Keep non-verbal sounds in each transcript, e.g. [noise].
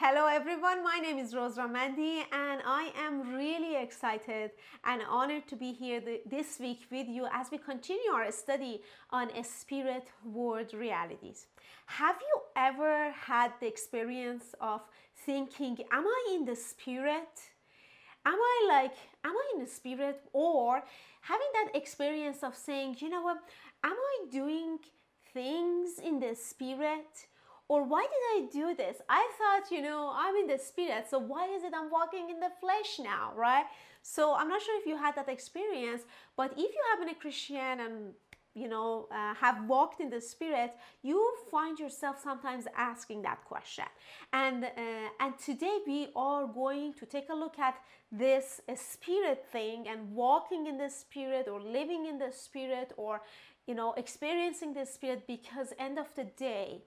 Hello everyone, my name is Rose Ramandi and I am really excited and honored to be here this week with you as we continue our study on spirit world realities. Have you ever had the experience of thinking, am I in the spirit? Am I like, am I in the spirit? Or having that experience of saying, you know what, am I doing things in the spirit? Or why did I do this? I thought, you know, I'm in the spirit, so why is it I'm walking in the flesh now, right? So I'm not sure if you had that experience, but if you have been a Christian and you know uh, have walked in the spirit you find yourself sometimes asking that question and uh, and today we are going to take a look at this uh, spirit thing and walking in the spirit or living in the spirit or you know experiencing the spirit because end of the day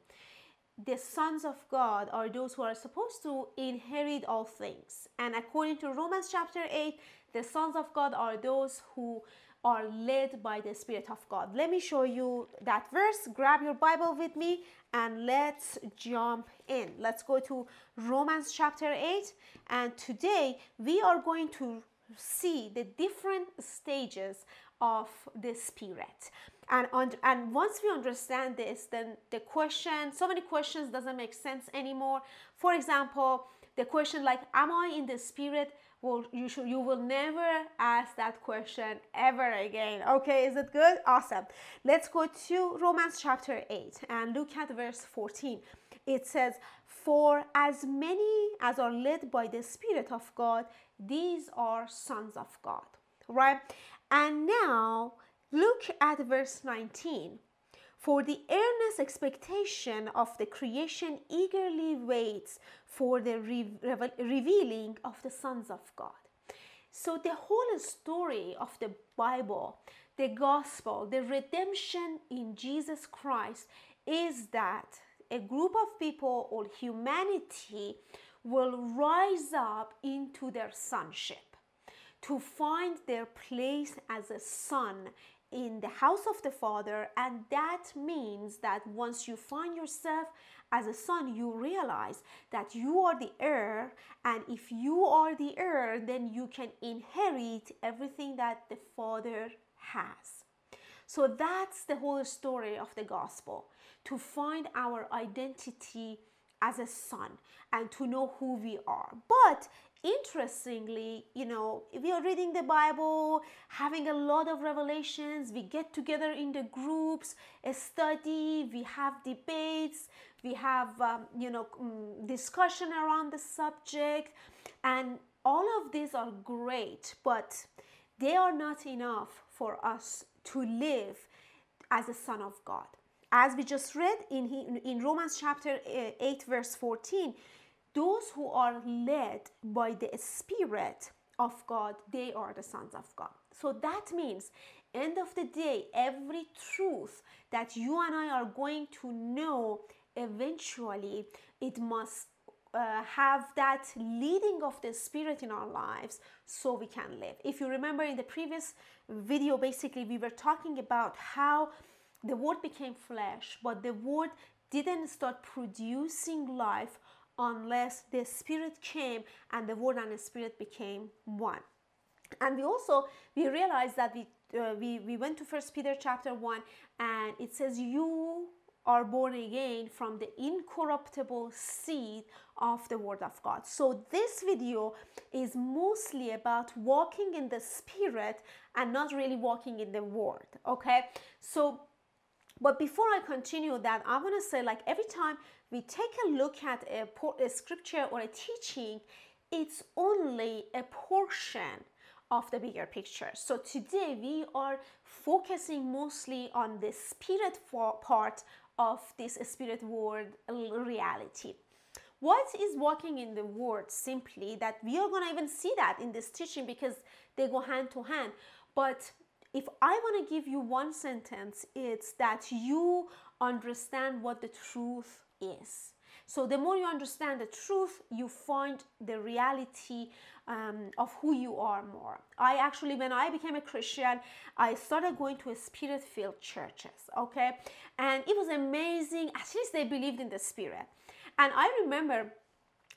the sons of God are those who are supposed to inherit all things. And according to Romans chapter 8, the sons of God are those who are led by the Spirit of God. Let me show you that verse. Grab your Bible with me and let's jump in. Let's go to Romans chapter 8. And today we are going to see the different stages of the Spirit and and once we understand this then the question so many questions doesn't make sense anymore. For example the question like am i in the spirit? Well you should you will never ask that question ever again. Okay is it good? Awesome. Let's go to romans chapter 8 and look at verse 14 it says for as many as are led by the spirit of god these are sons of god. Right? And now Look at verse 19. For the earnest expectation of the creation eagerly waits for the re- revealing of the sons of God. So, the whole story of the Bible, the gospel, the redemption in Jesus Christ is that a group of people or humanity will rise up into their sonship to find their place as a son in the house of the Father, and that means that once you find yourself as a son, you realize that you are the heir, and if you are the heir, then you can inherit everything that the Father has. So that's the whole story of the gospel to find our identity as a son and to know who we are. But interestingly, you know, we are reading the Bible, having a lot of revelations, we get together in the groups, study, we have debates, we have, um, you know, mm, discussion around the subject, and all of these are great, but they are not enough for us to live as a son of God. As we just read in, in Romans chapter uh, 8, verse 14, those who are led by the Spirit of God, they are the sons of God. So that means, end of the day, every truth that you and I are going to know eventually, it must uh, have that leading of the spirit in our lives so we can live. If you remember in the previous video, basically, we were talking about how the word became flesh, but the word didn't start producing life unless the spirit came and the word and the spirit became one. And we also we realized that we uh, we, we went to first peter chapter 1 and it says you are born again from the incorruptible seed of the word of god. So this video is mostly about walking in the spirit and not really walking in the word okay? So but before I continue that, I want to say like every time we take a look at a, a scripture or a teaching, it's only a portion of the bigger picture. So today we are focusing mostly on the spirit part of this spirit world reality. What is walking in the word simply that we are going to even see that in this teaching because they go hand to hand. But if I want to give you one sentence, it's that you understand what the truth is. So, the more you understand the truth, you find the reality um, of who you are more. I actually, when I became a Christian, I started going to a spirit filled churches, okay? And it was amazing. At least they believed in the spirit. And I remember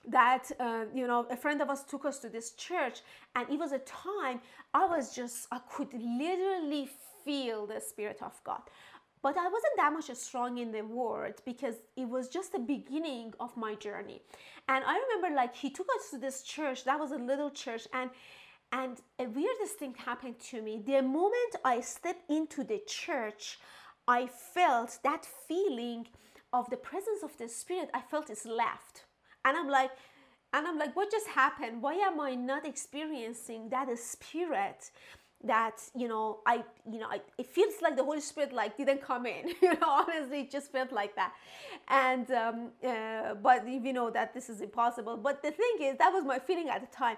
that uh, you know a friend of us took us to this church and it was a time i was just i could literally feel the spirit of god. But i wasn't that much strong in the word because it was just the beginning of my journey. And i remember like he took us to this church that was a little church and and a weirdest thing happened to me. The moment i stepped into the church i felt that feeling of the presence of the spirit i felt is left and i'm like and i'm like what just happened? Why am i not experiencing that spirit that you know i you know I, it feels like the holy spirit like didn't come in [laughs] you know honestly it just felt like that. And um, uh, but you know that this is impossible but the thing is that was my feeling at the time.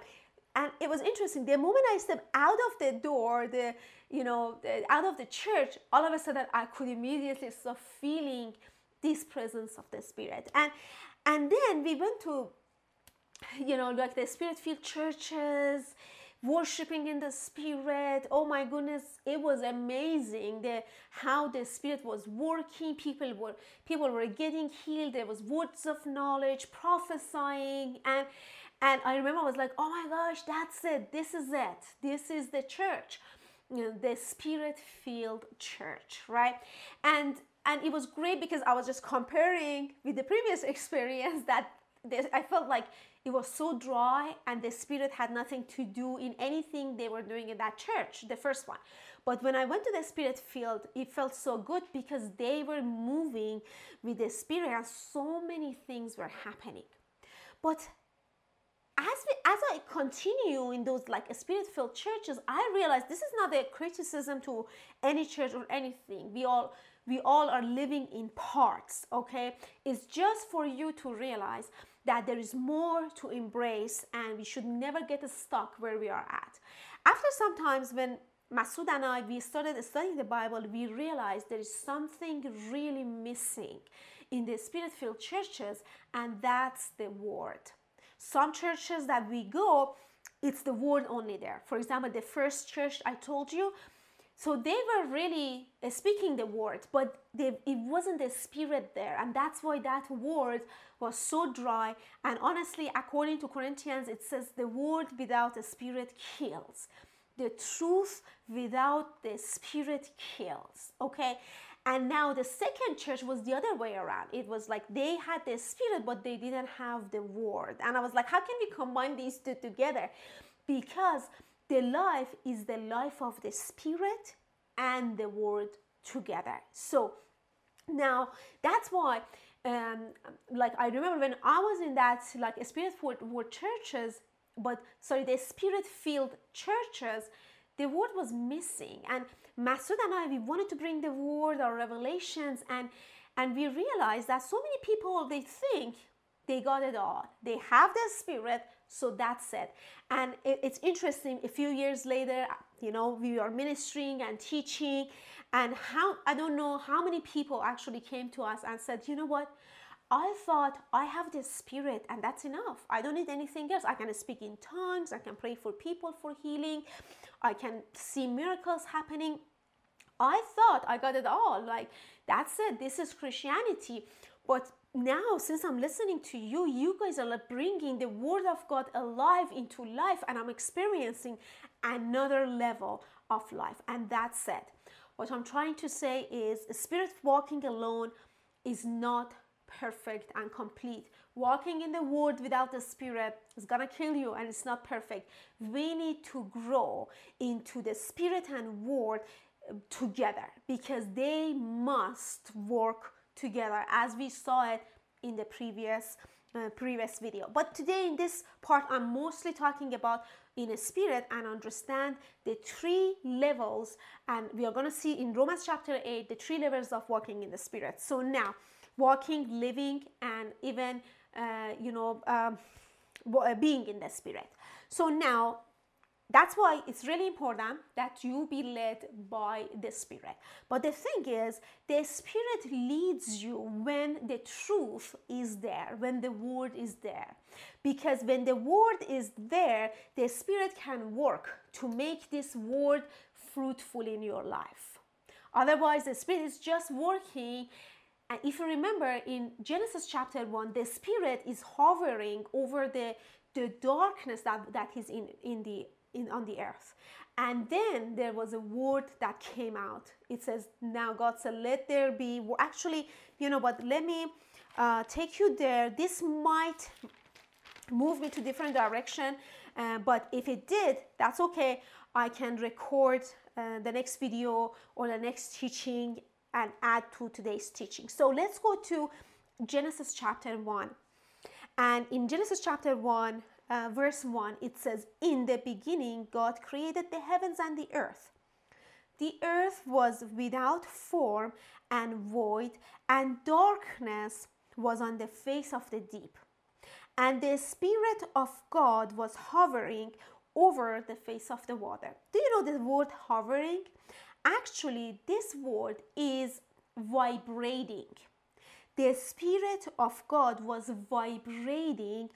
And it was interesting the moment i stepped out of the door the you know the, out of the church all of a sudden i could immediately start feeling this presence of the spirit. And and then we went to you know like the spirit filled churches worshiping in the spirit. Oh my goodness it was amazing the how the spirit was working. People were people were getting healed. There was words of knowledge prophesying. And and i remember i was like oh my gosh that's it. This is it. This is the church. You know, the spirit filled church right? And and it was great because i was just comparing with the previous [laughs] experience that I felt like it was so dry and the spirit had nothing to do in anything they were doing in that church, the first one. But when I went to the spirit field, it felt so good because they were moving with the spirit and so many things were happening. But as we, as I continue in those like spirit-filled churches, I realized this is not a criticism to any church or anything. We all we all are living in parts, okay? It's just for you to realize that there is more to embrace and we should never get stuck where we are at. After sometimes when Masood and I we started studying the Bible, we realized there is something really missing in the spirit-filled churches, and that's the word. Some churches that we go, it's the word only there. For example, the first church I told you, so they were really uh, speaking the word, but they, it wasn't the spirit there. And that's why that word was so dry. And honestly, according to Corinthians, it says the word without the spirit kills. The truth without the spirit kills. Okay. And now the second church was the other way around. It was like they had the spirit, but they didn't have the word. And I was like, how can we combine these two together? Because the life is the life of the spirit and the word together. So now that's why um, like I remember when I was in that like spirit word churches, but sorry, the spirit filled churches, the word was missing. And Masood and I, we wanted to bring the word or revelations, and and we realized that so many people they think they got it all. They have the spirit, so that's it. And it's interesting, a few years later, you know, we are ministering and teaching, and how I don't know how many people actually came to us and said, you know what? I thought I have this spirit and that's enough. I don't need anything else. I can speak in tongues, I can pray for people for healing, I can see miracles happening. I thought I got it all. Like, that's it. This is Christianity. But now since i'm listening to you you guys are bringing the word of god alive into life and i'm experiencing another level of life. And that's it what i'm trying to say is spirit walking alone is not perfect and complete. Walking in the word without the spirit is gonna kill you and it's not perfect. We need to grow into the spirit and word uh, together because they must work together as we saw it in the previous uh, previous video. But today in this part i'm mostly talking about in a spirit and understand the three levels and we are going to see in romans chapter 8 the three levels of walking in the spirit. So now walking living and even uh, you know um, being in the spirit. So now that's why it's really important that you be led by the Spirit. But the thing is, the Spirit leads you when the truth is there, when the Word is there. Because when the Word is there, the Spirit can work to make this Word fruitful in your life. Otherwise, the Spirit is just working and if you remember in Genesis chapter 1, the Spirit is hovering over the, the darkness that, that is in, in the, in, on the earth. And then there was a word that came out. It says, Now God said, Let there be. Actually, you know what? Let me uh, take you there. This might move me to different direction, uh, but if it did, that's okay. I can record uh, the next video or the next teaching and add to today's teaching. So let's go to Genesis chapter 1. And in Genesis chapter 1, uh, verse 1, it says, In the beginning, God created the heavens and the earth. The earth was without form and void, and darkness was on the face of the deep. And the Spirit of God was hovering over the face of the water. Do you know the word hovering? Actually, this word is vibrating. The Spirit of God was vibrating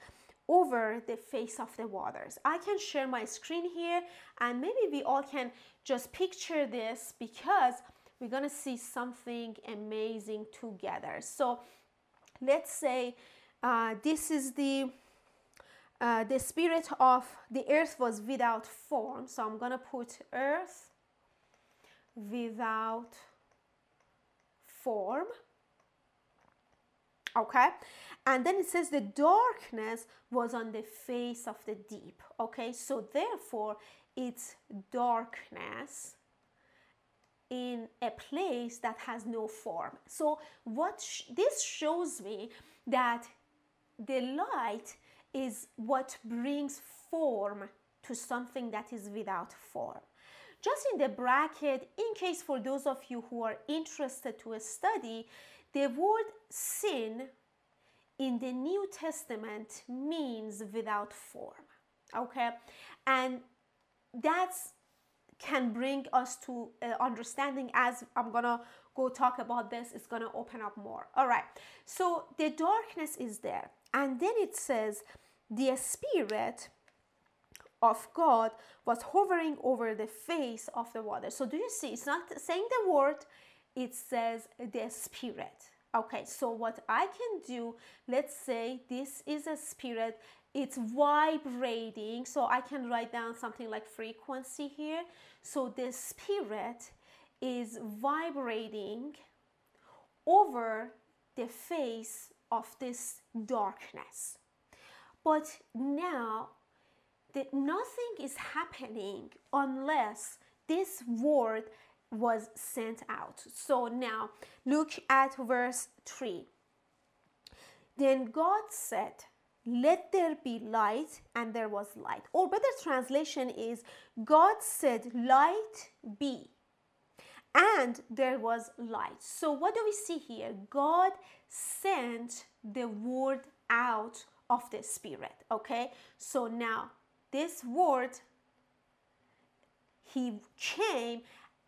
over the face of the waters. I can share my screen here and maybe we all can just picture this because we're to see something amazing together. So let's say uh, this is the uh, the spirit of the earth was without form. So I'm to put earth without form. Okay, and then it says the darkness was on the face of the deep. Okay, so therefore it's darkness in a place that has no form. So what sh this shows me that the light is what brings form to something that is without form. Just in the bracket, in case for those of you who are interested to study, the word sin in the New Testament means without form. Okay? And that's can bring us to uh, understanding as I'm gonna go talk about this, it's gonna open up more. All right, so the darkness is there, and then it says the spirit of God was hovering over the face of the water. So do you see? It's not saying the word, it says the spirit. Okay, so what I can do, let's say this is a spirit, it's vibrating. So I can write down something like frequency here. So the spirit is vibrating over the face of this darkness. But now that nothing is happening unless this word was sent out. So now look at verse 3. Then God said, Let there be light, and there was light. Or better translation is, God said, Light be. And there was light. So, what do we see here? God sent the word out of the Spirit. Okay, so now this word, he came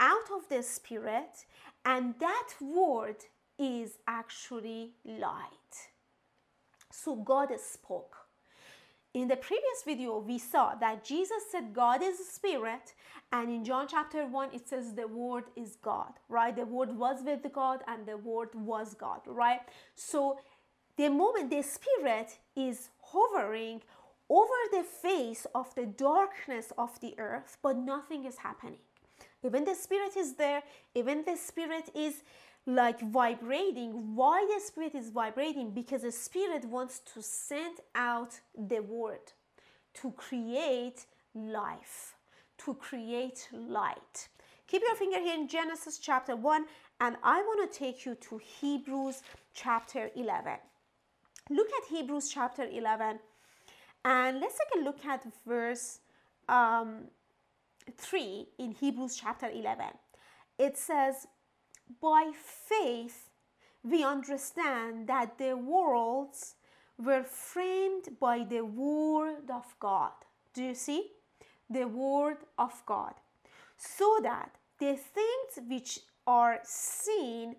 out of the Spirit, and that word is actually light. So God spoke. In the previous video, we saw that Jesus said God is spirit, and in John chapter 1, it says the word is God, right? The word was with God, and the word was God, right? So the moment the spirit is hovering over the face of the darkness of the earth, but nothing is happening. Even the spirit is there, even the spirit is like vibrating. Why the spirit is vibrating? Because the spirit wants to send out the word to create life, to create light. Keep your finger here in Genesis chapter 1, and I want to take you to Hebrews chapter 11. Look at Hebrews chapter 11 and let's take a look at verse um, 3 in Hebrews chapter 11. It says, By faith we understand that the worlds were framed by the word of God. Do you see? The word of God. So that the things which are seen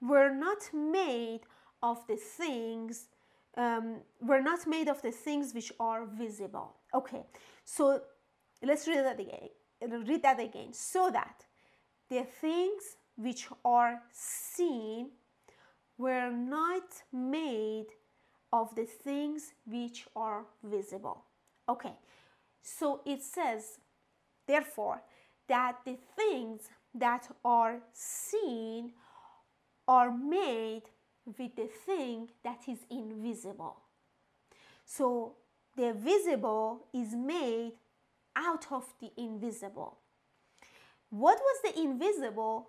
were not made of the things um, we're not made of the things which are visible. Okay, so let's read that again. Read that again. So that the things which are seen were not made of the things which are visible. Okay, so it says, therefore, that the things that are seen are made with the thing that is invisible. So the visible is made out of the invisible. What was the invisible?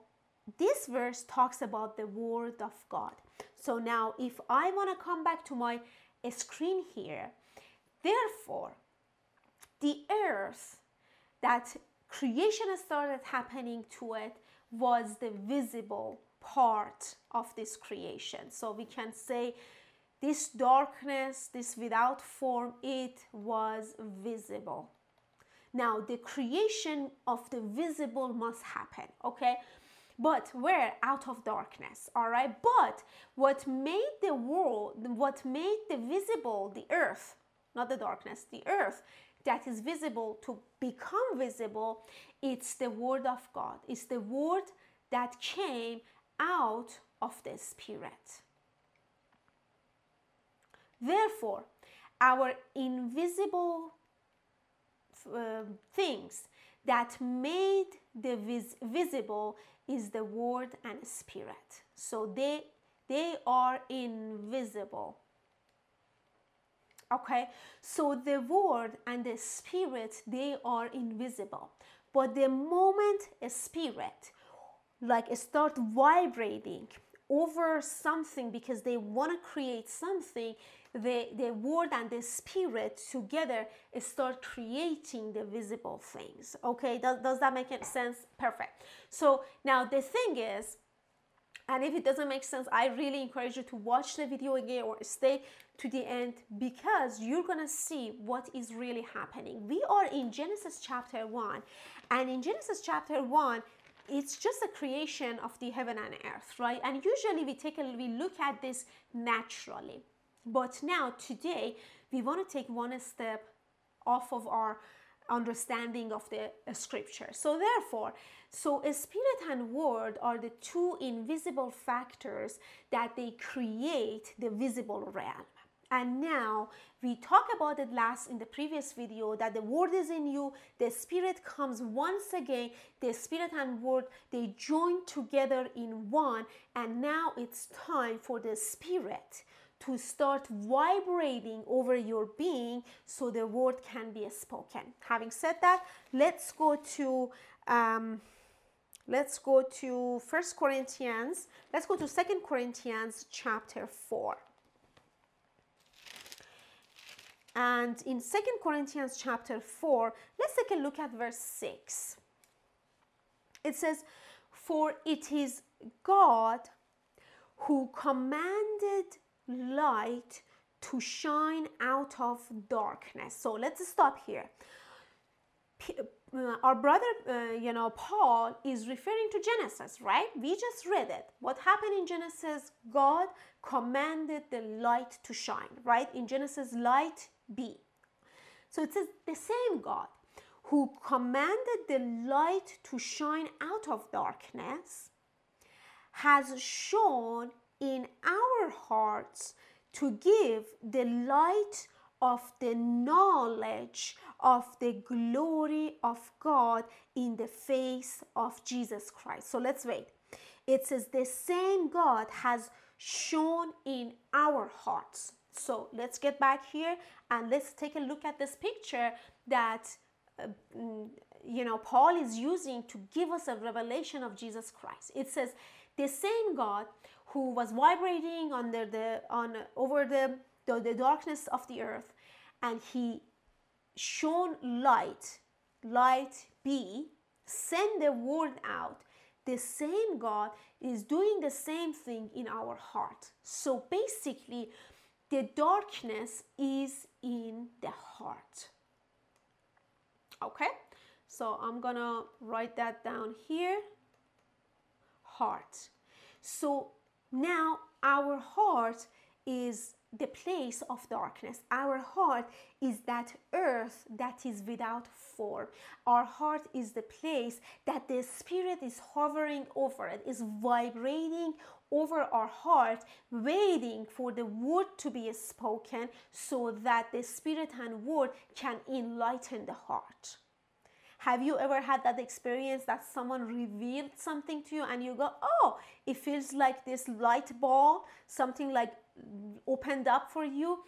This verse talks about the Word of God. So now, if I want to come back to my screen here, therefore, the earth that creation started happening to it was the visible part of this creation. So we can say this darkness, this without form, it was visible. Now, the creation of the visible must happen, okay? But we're Out of darkness, all right? But what made the world, what made the visible, the earth, not the darkness, the earth that is visible to become visible, it's the word of God. It's the word that came out of the Spirit. Therefore, our invisible uh, things that made the vis- visible is the word and spirit. So they they are invisible. Okay, so the word and the spirit they are invisible. But the moment a spirit like start vibrating over something because they want to create something the, the word and the spirit together start creating the visible things. Okay does, does that make sense? Perfect. So now the thing is and if it doesn't make sense i really encourage you to watch the video again or stay to the end because you're gonna see what is really happening. We are in genesis chapter 1 and in genesis chapter 1 it's just a creation of the heaven and earth right? And usually we take a we look at this naturally but now, today, we want to take one step off of our understanding of the uh, scripture. So, therefore, so spirit and word are the two invisible factors that they create the visible realm. And now we talk about it last in the previous video that the word is in you, the spirit comes once again, the spirit and word they join together in one, and now it's time for the spirit to start vibrating over your being so the word can be spoken. Having said that, let's go to um, let's go to First Corinthians. Let's go to Second Corinthians chapter four. And in Second Corinthians chapter 4, let's take a look at verse 6. It says, For it is God who commanded light to shine out of darkness. So let's stop here. Uh, our brother, uh, you know, Paul is referring to Genesis, right? We just read it. What happened in Genesis? God commanded the light to shine, right? In Genesis, light be. So it says the same God who commanded the light to shine out of darkness has shown in our hearts to give the light of the knowledge of the glory of God in the face of Jesus Christ. So let's wait. It says, The same God has shown in our hearts. So let's get back here and let's take a look at this picture that uh, mm, you know Paul is using to give us a revelation of Jesus Christ. It says the same God who was vibrating under the on over the, the, the darkness of the earth and he shone light light be send the word out. The same god is doing the same thing in our heart. So basically the darkness is in the heart. Okay? So i'm gonna write that down here heart so now our heart is the place of darkness. Our heart is that earth that is without form. Our heart is the place that the Spirit is hovering over it, is vibrating over our heart, waiting for the word to be spoken so that the Spirit and word can enlighten the heart. Have you ever had that experience that someone revealed something to you and you go, oh, it feels like this light ball, something like opened up for you?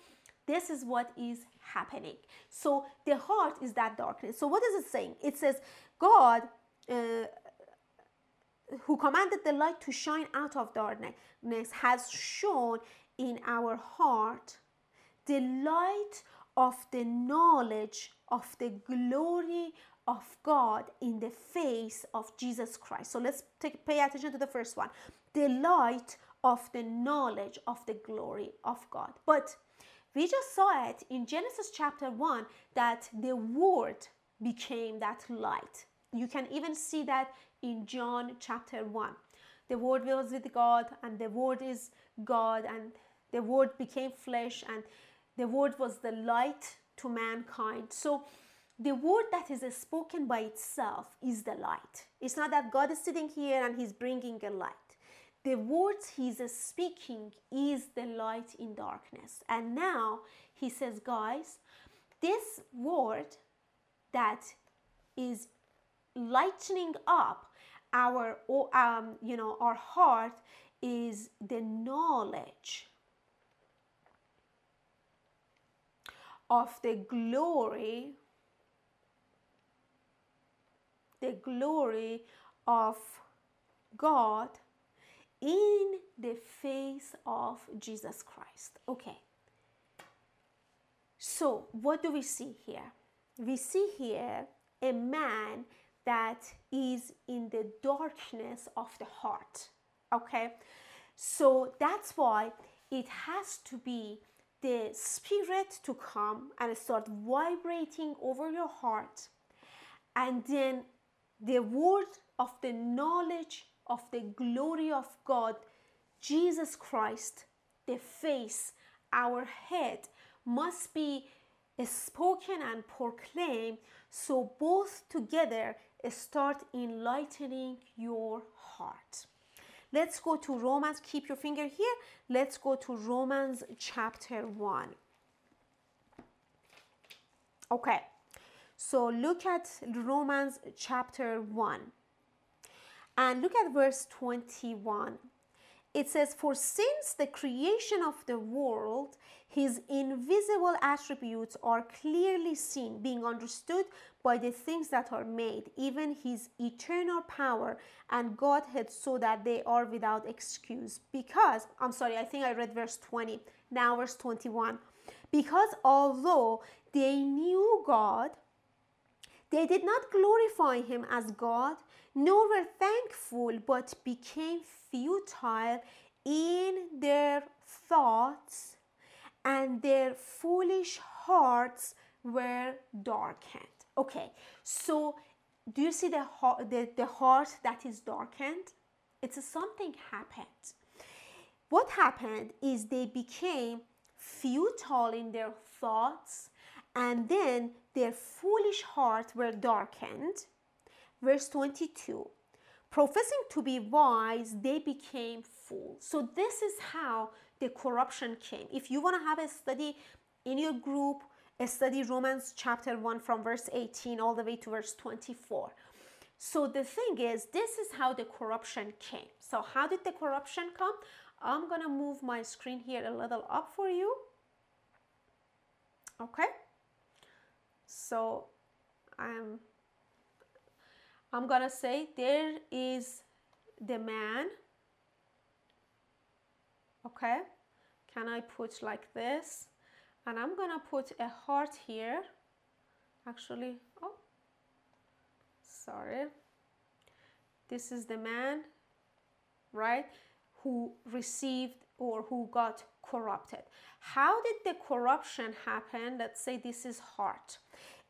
This is what is happening. So the heart is that darkness. So what is it saying? It says, God, uh, who commanded the light to shine out of darkness, has shown in our heart the light of the knowledge of the glory of God in the face of Jesus Christ. So let's take, pay attention to the first one the light of the knowledge of the glory of God. But we just saw it in Genesis chapter 1 that the Word became that light. You can even see that in John chapter 1. The Word was with God, and the Word is God, and the Word became flesh, and the Word was the light to mankind. So the word that is spoken by itself is the light. It's not that God is sitting here and He's bringing a light. The words He's speaking is the light in darkness. And now He says, guys, this word that is lightening up our um, you know our heart is the knowledge of the glory the glory of God in the face of Jesus Christ. Okay. So, what do we see here? We see here a man that is in the darkness of the heart. Okay. So, that's why it has to be the spirit to come and start vibrating over your heart and then the word of the knowledge of the glory of God, Jesus Christ, the face, our head, must be spoken and proclaimed so both together start enlightening your heart. Let's go to Romans, keep your finger here. Let's go to Romans chapter 1. Okay. So look at Romans chapter 1 and look at verse 21. It says, For since the creation of the world, his invisible attributes are clearly seen, being understood by the things that are made, even his eternal power and Godhead, so that they are without excuse. Because, I'm sorry, I think I read verse 20, now verse 21. Because although they knew God, they did not glorify him as God, nor were thankful, but became futile in their thoughts, and their foolish hearts were darkened. Okay, so do you see the the, the heart that is darkened? It's something happened. What happened is they became futile in their thoughts and then their foolish hearts were darkened. Verse 22 Professing to be wise, they became fools. So, this is how the corruption came. If you want to have a study in your group, a study Romans chapter 1 from verse 18 all the way to verse 24. So, the thing is, this is how the corruption came. So, how did the corruption come? I'm going to move my screen here a little up for you. Okay. So I'm I'm gonna say there is the man. Okay, can I put like this? And I'm gonna put a heart here. Actually, oh, sorry. This is the man, right, who received or who got corrupted. How did the corruption happen? Let's say this is heart.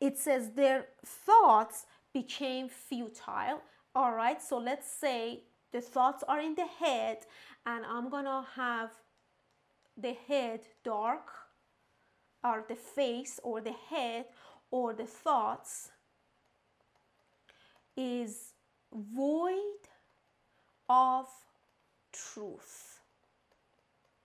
It says their thoughts became futile. All right, so let's say the thoughts are in the head, and I'm gonna have the head dark, or the face, or the head, or the thoughts, is void of truth.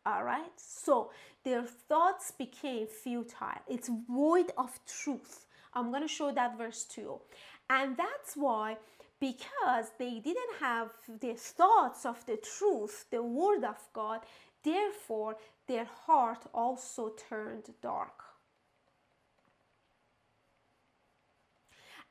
All right, so their thoughts became futile, it's void of truth. I'm going to show that verse too. And that's why, because they didn't have the thoughts of the truth, the word of God, therefore their heart also turned dark.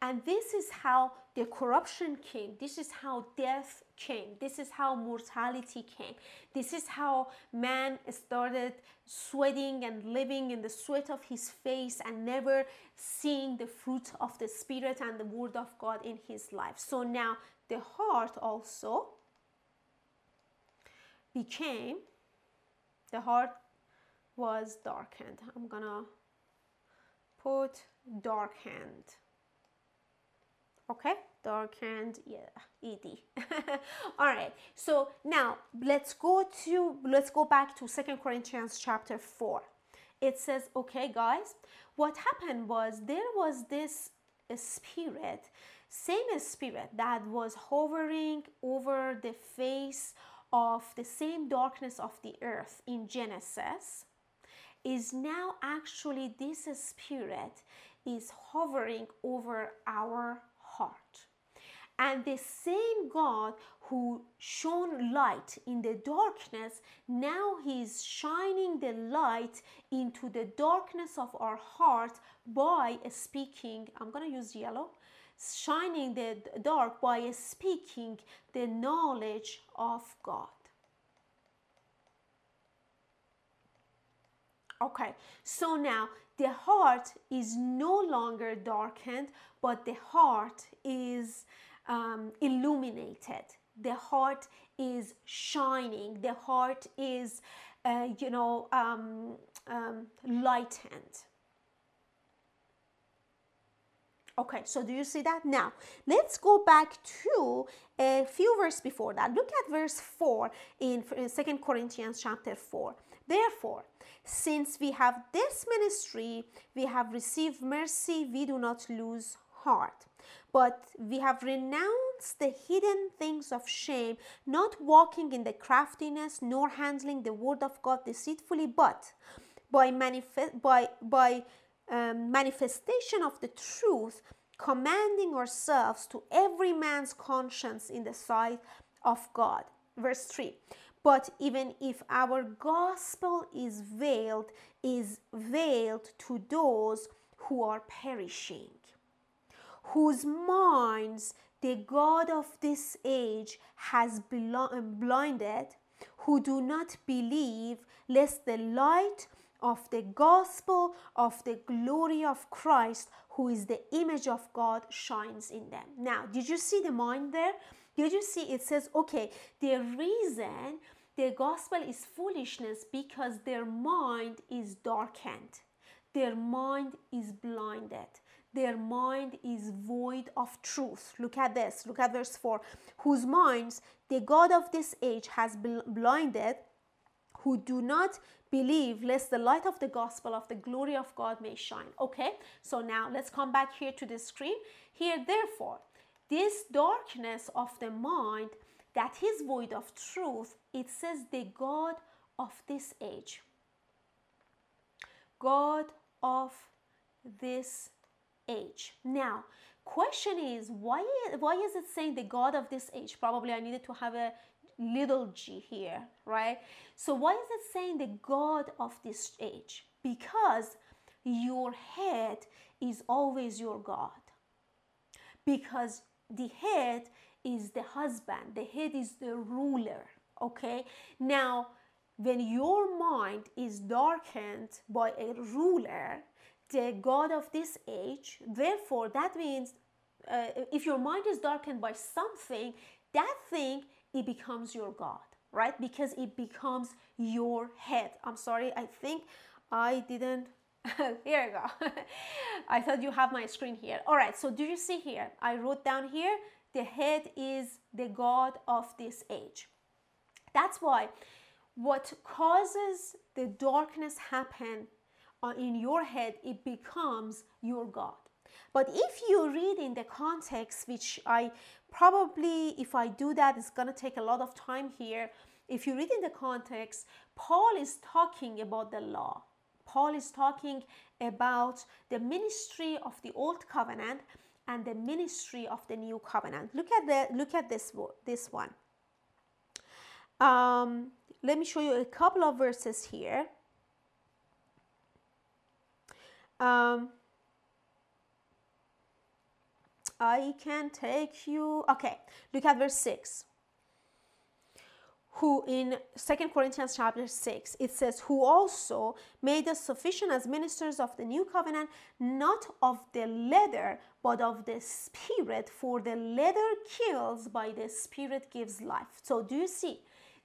And this is how the corruption came. This is how death came. This is how mortality came. This is how man started sweating and living in the sweat of his face and never seeing the fruit of the Spirit and the Word of God in his life. So now the heart also became, the heart was darkened. I'm gonna put darkened okay darkened yeah ed [laughs] all right so now let's go to let's go back to second corinthians chapter 4 it says okay guys what happened was there was this spirit same spirit that was hovering over the face of the same darkness of the earth in genesis is now actually this spirit is hovering over our heart. And the same God who shone light in the darkness, now He's shining the light into the darkness of our heart by speaking. I'm going to use yellow. Shining the dark by speaking the knowledge of God. Okay, so now the heart is no longer darkened, but the heart is um, illuminated. The heart is shining. The heart is, uh, you know, um, um, lightened. Okay, so do you see that? Now, let's go back to a few verses before that. Look at verse 4 in, in 2 Corinthians chapter 4. Therefore, since we have this ministry, we have received mercy, we do not lose heart. But we have renounced the hidden things of shame, not walking in the craftiness, nor handling the word of God deceitfully, but by, by, by um, manifestation of the truth, commanding ourselves to every man's conscience in the sight of God. Verse 3 but even if our gospel is veiled, is veiled to those who are perishing, whose minds the God of this age has blinded, who do not believe, lest the light of the gospel of the glory of Christ, who is the image of God, shines in them. Now, did you see the mind there? Did you see it says, okay, the reason the gospel is foolishness because their mind is darkened, their mind is blinded, their mind is void of truth. Look at this, look at verse 4 whose minds the God of this age has blinded, who do not believe lest the light of the gospel of the glory of God may shine. Okay, so now let's come back here to the screen. Here, therefore, this darkness of the mind that is void of truth, it says the God of this age. God of this age. Now, question is why why is it saying the God of this age? Probably I needed to have a little g here, right? So why is it saying the God of this age? Because your head is always your God. Because the head is the husband, the head is the ruler. Okay, now when your mind is darkened by a ruler, the God of this age, therefore, that means uh, if your mind is darkened by something, that thing it becomes your God, right? Because it becomes your head. I'm sorry, I think I didn't. [laughs] here you go. [laughs] I thought you have my screen here. All right, so do you see here? I wrote down here the head is the God of this age. That's why what causes the darkness happen in your head, it becomes your God. But if you read in the context, which I probably, if I do that, it's going to take a lot of time here. If you read in the context, Paul is talking about the law. Paul is talking about the ministry of the old covenant and the ministry of the new covenant. Look at the look at this this one. Um, let me show you a couple of verses here. Um, I can take you. Okay, look at verse 6 who in Second Corinthians chapter 6 it says who also made us sufficient as ministers of the new covenant not of the letter but of the spirit for the letter kills by the spirit gives life. So do you see?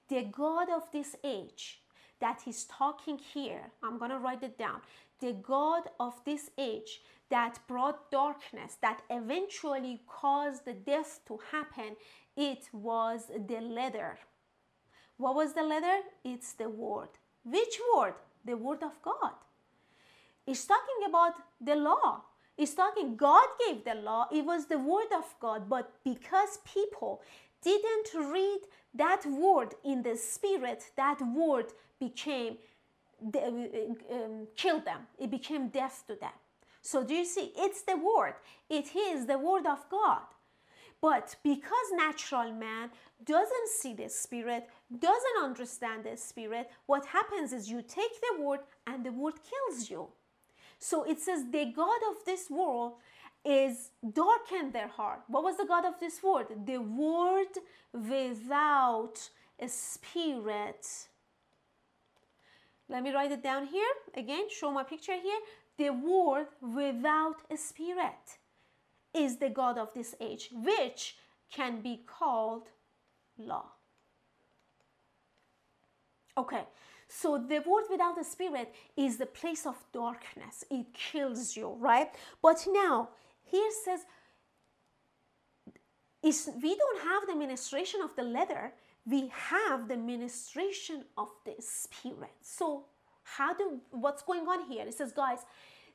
The god of this age that he's talking here i'm going to write it down the god of this age that brought darkness that eventually caused the death to happen it was the letter what was the letter? It's the word. Which word? The word of God. It's talking about the law. It's talking, God gave the law. It was the word of God. But because people didn't read that word in the spirit, that word became, um, killed them. It became death to them. So do you see? It's the word. It is the word of God. But because natural man doesn't see the spirit, doesn't understand the spirit, what happens is you take the word and the word kills you. So it says the God of this world is darkened their heart. What was the God of this world? The word without a spirit. Let me write it down here. Again, show my picture here. The word without a spirit is the God of this age, which can be called law. Okay, so the word without the spirit is the place of darkness. It kills you, right? But now, here says, is we don't have the ministration of the letter, we have the ministration of the spirit. So how do what's going on here? It says, guys,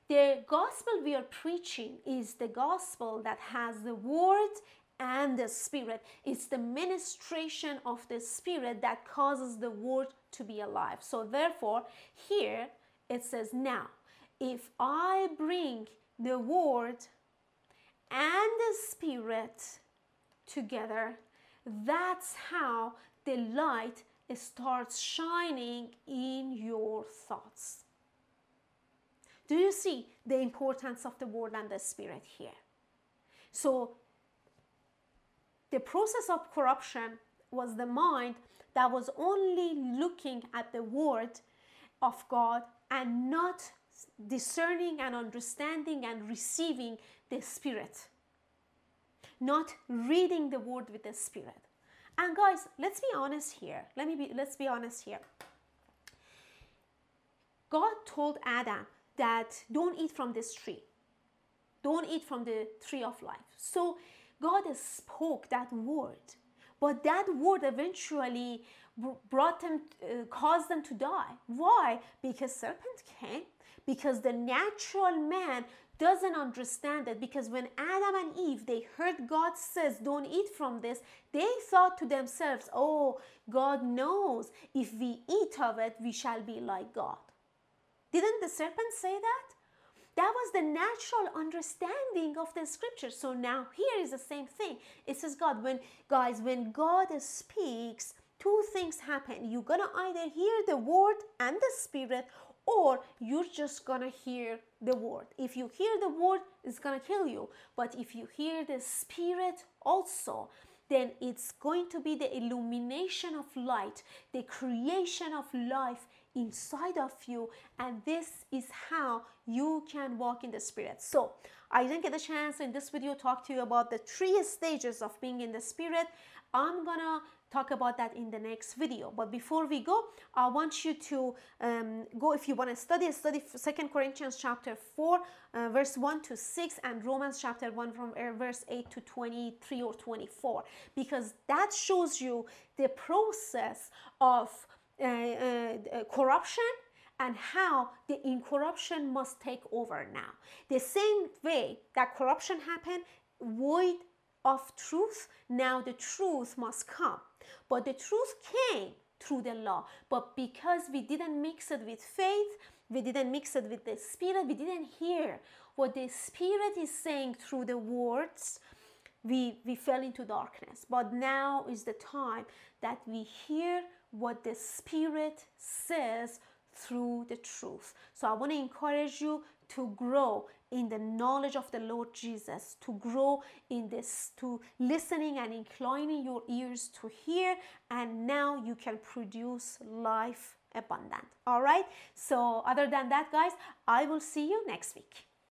the gospel we are preaching is the gospel that has the word and the spirit. It's the ministration of the spirit that causes the word to be alive. So, therefore, here it says, Now, if I bring the word and the spirit together, that's how the light starts shining in your thoughts. Do you see the importance of the word and the spirit here? So, the process of corruption was the mind that was only looking at the word of God and not discerning and understanding and receiving the spirit not reading the word with the spirit and guys let's be honest here let me be let's be honest here god told adam that don't eat from this tree. Don't eat from the tree of life. So God spoke that word, but that word eventually brought them, uh, caused them to die. Why? Because serpent came. Because the natural man doesn't understand it. Because when Adam and Eve they heard God says, "Don't eat from this," they thought to themselves, "Oh, God knows if we eat of it, we shall be like God." Didn't the serpent say that? That was the natural understanding of the scripture. So now here is the same thing. It says God, when guys, when God speaks, two things happen. You're gonna either hear the word and the spirit, or you're just gonna hear the word. If you hear the word, it's gonna kill you. But if you hear the spirit also, then it's going to be the illumination of light, the creation of life inside of you and this is how you can walk in the spirit so i didn't get a chance in this video to talk to you about the three stages of being in the spirit i'm gonna talk about that in the next video but before we go i want you to um, go if you want to study study second corinthians chapter 4 uh, verse 1 to 6 and romans chapter 1 from uh, verse 8 to 23 or 24 because that shows you the process of uh, uh, corruption and how the incorruption must take over now. The same way that corruption happened, void of truth, now the truth must come. But the truth came through the law. But because we didn't mix it with faith, we didn't mix it with the Spirit, we didn't hear what the Spirit is saying through the words, we, we fell into darkness. But now is the time that we hear what the Spirit says through the truth. So I want to encourage you to grow in the knowledge of the Lord Jesus, to grow in this, to listening and inclining your ears to hear, and now you can produce life abundant. All right. So, other than that, guys, I will see you next week.